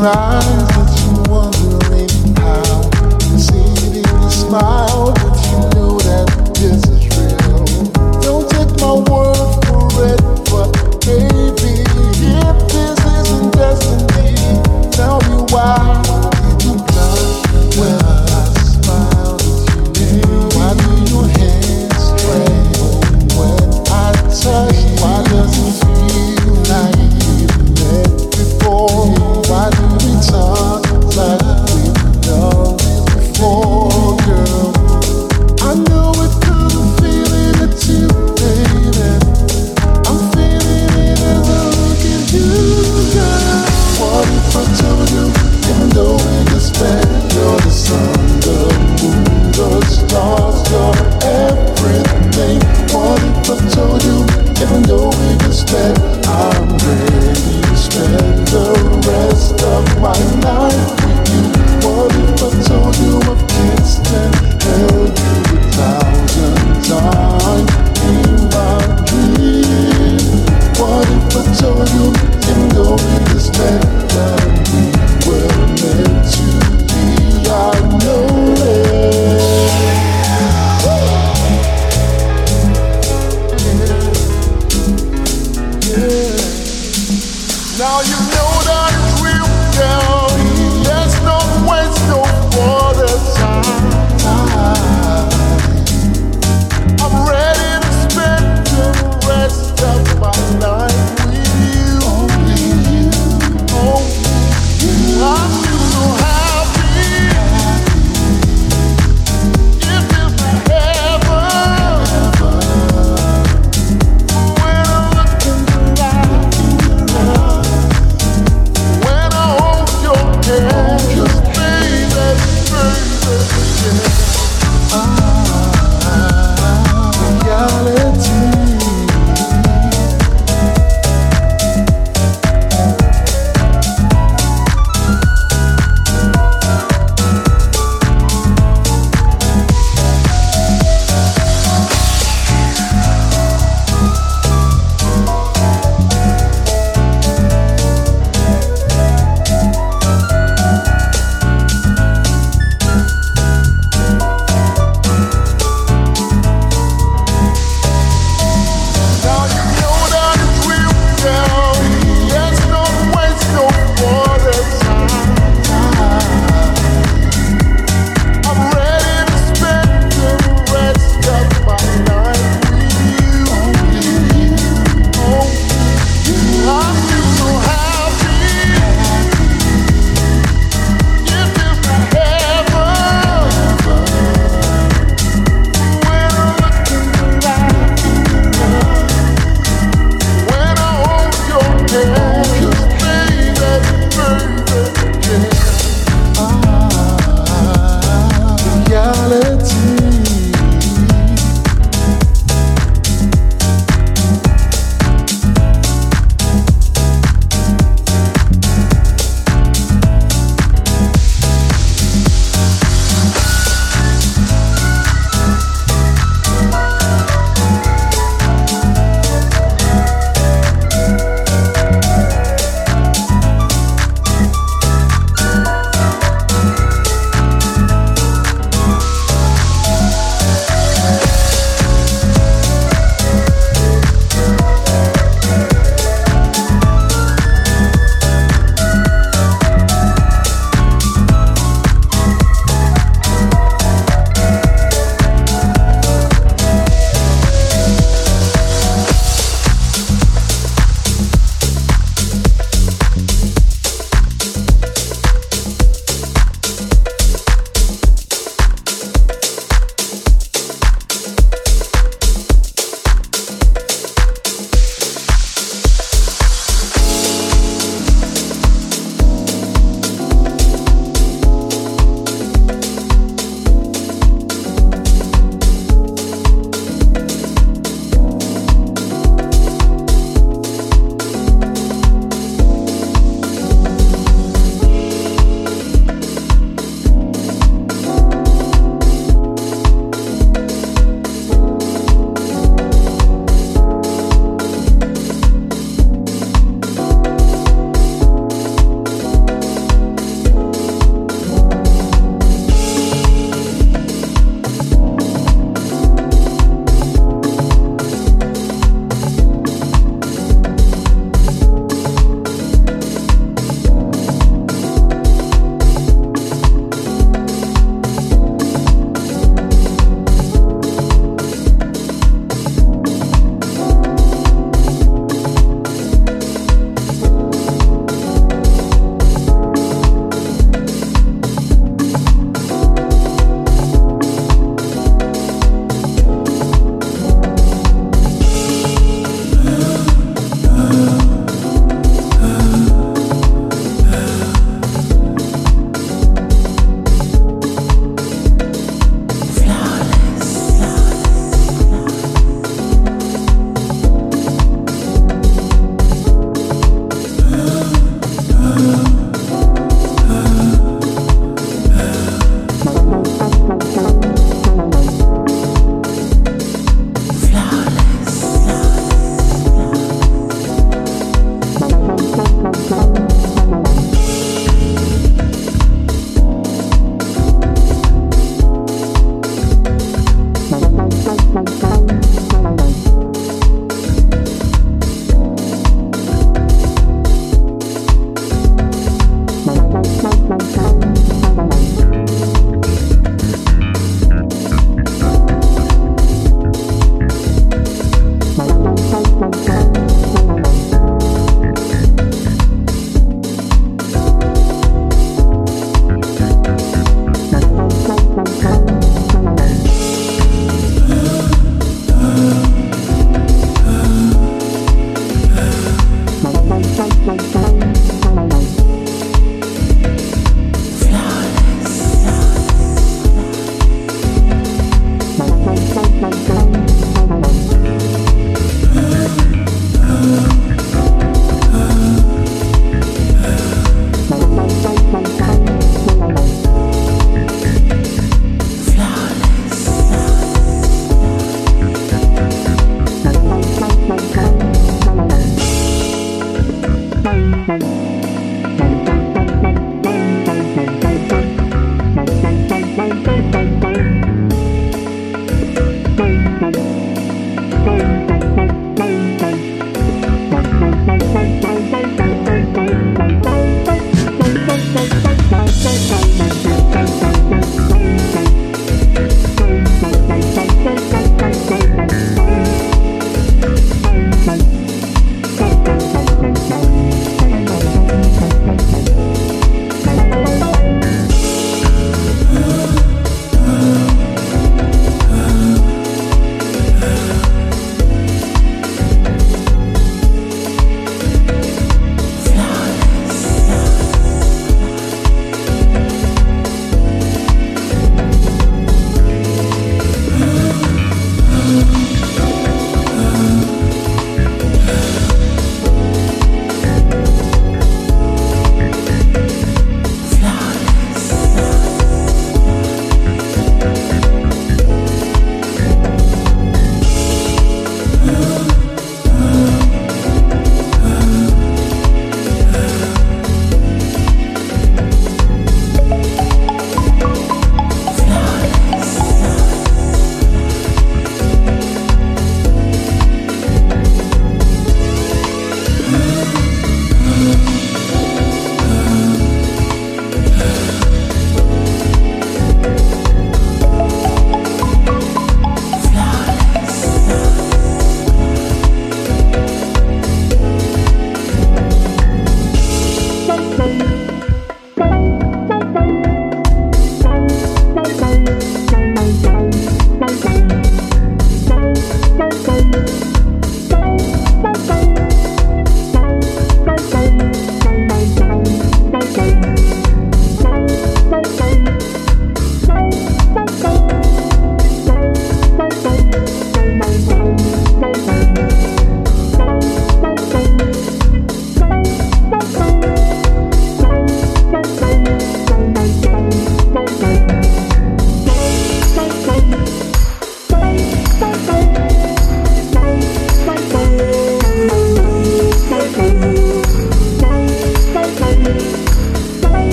Rise. Oh.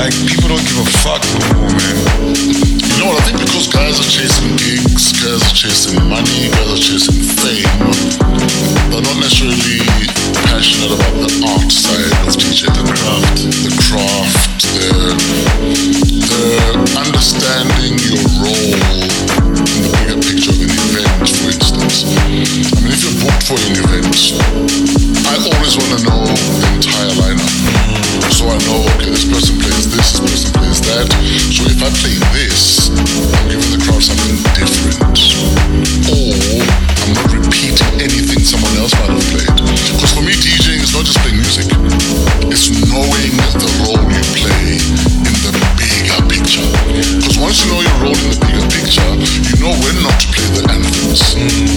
Like people don't give a fuck no more, man. You know what? I think because guys are chasing gigs, guys are chasing money, guys are chasing fame, they're not necessarily passionate about the art side of DJ, the craft, the craft, the, the understanding your role I mean, if you're booked for an I always want to know the entire lineup. So I know, okay, this person plays this, this person plays that. So if I play this, I'm giving the crowd something different. Or I'm not repeating anything someone else might have played. Because for me, DJing is not just playing music, it's knowing the role you play in the bigger picture. Because once you know your role in the bigger picture, you know when not to play the anthems. You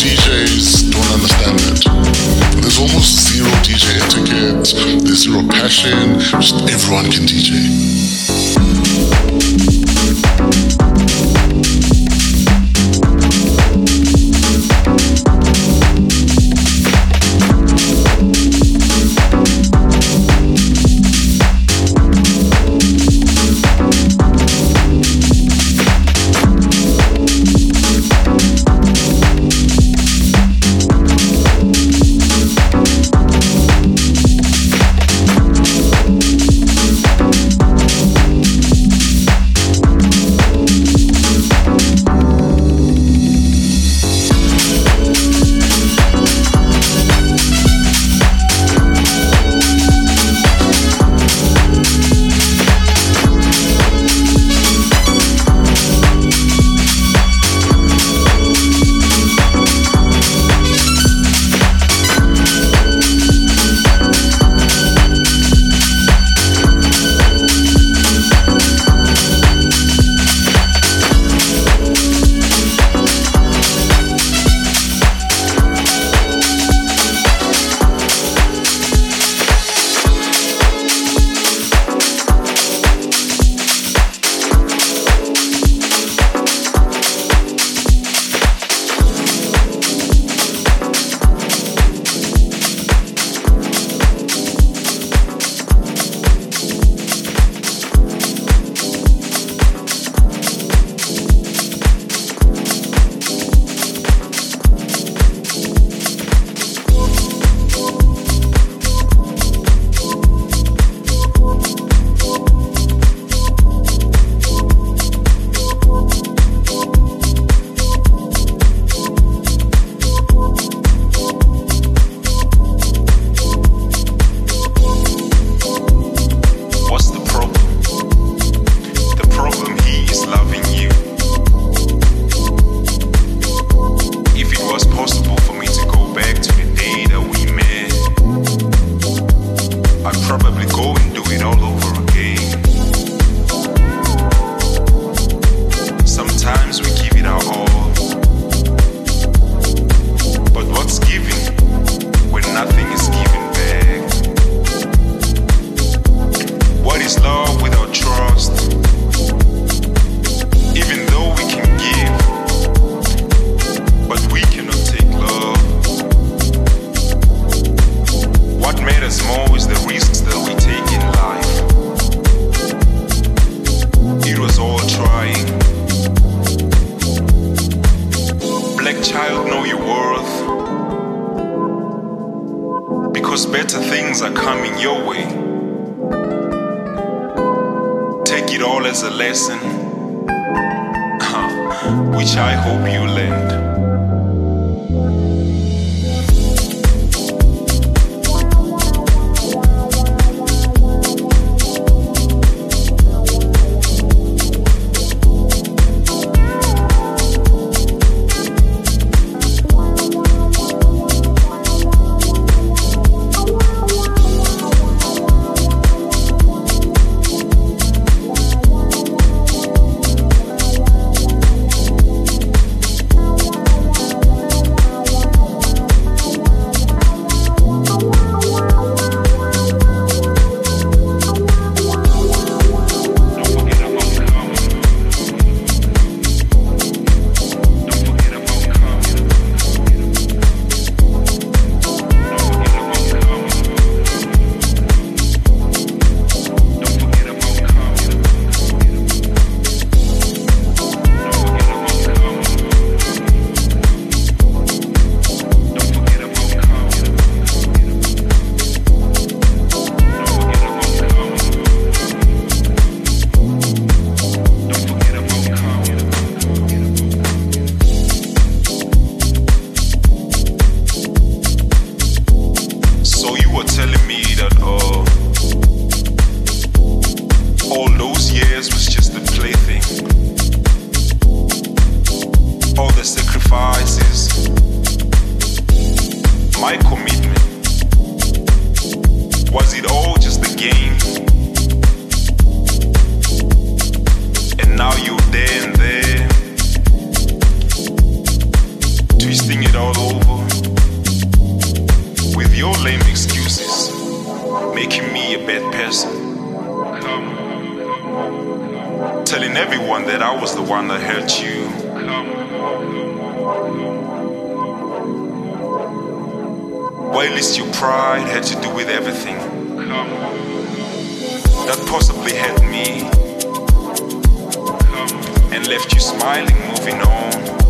DJs don't understand that. There's almost zero DJ etiquette, there's zero passion, just everyone can DJ. And left you smiling, moving on.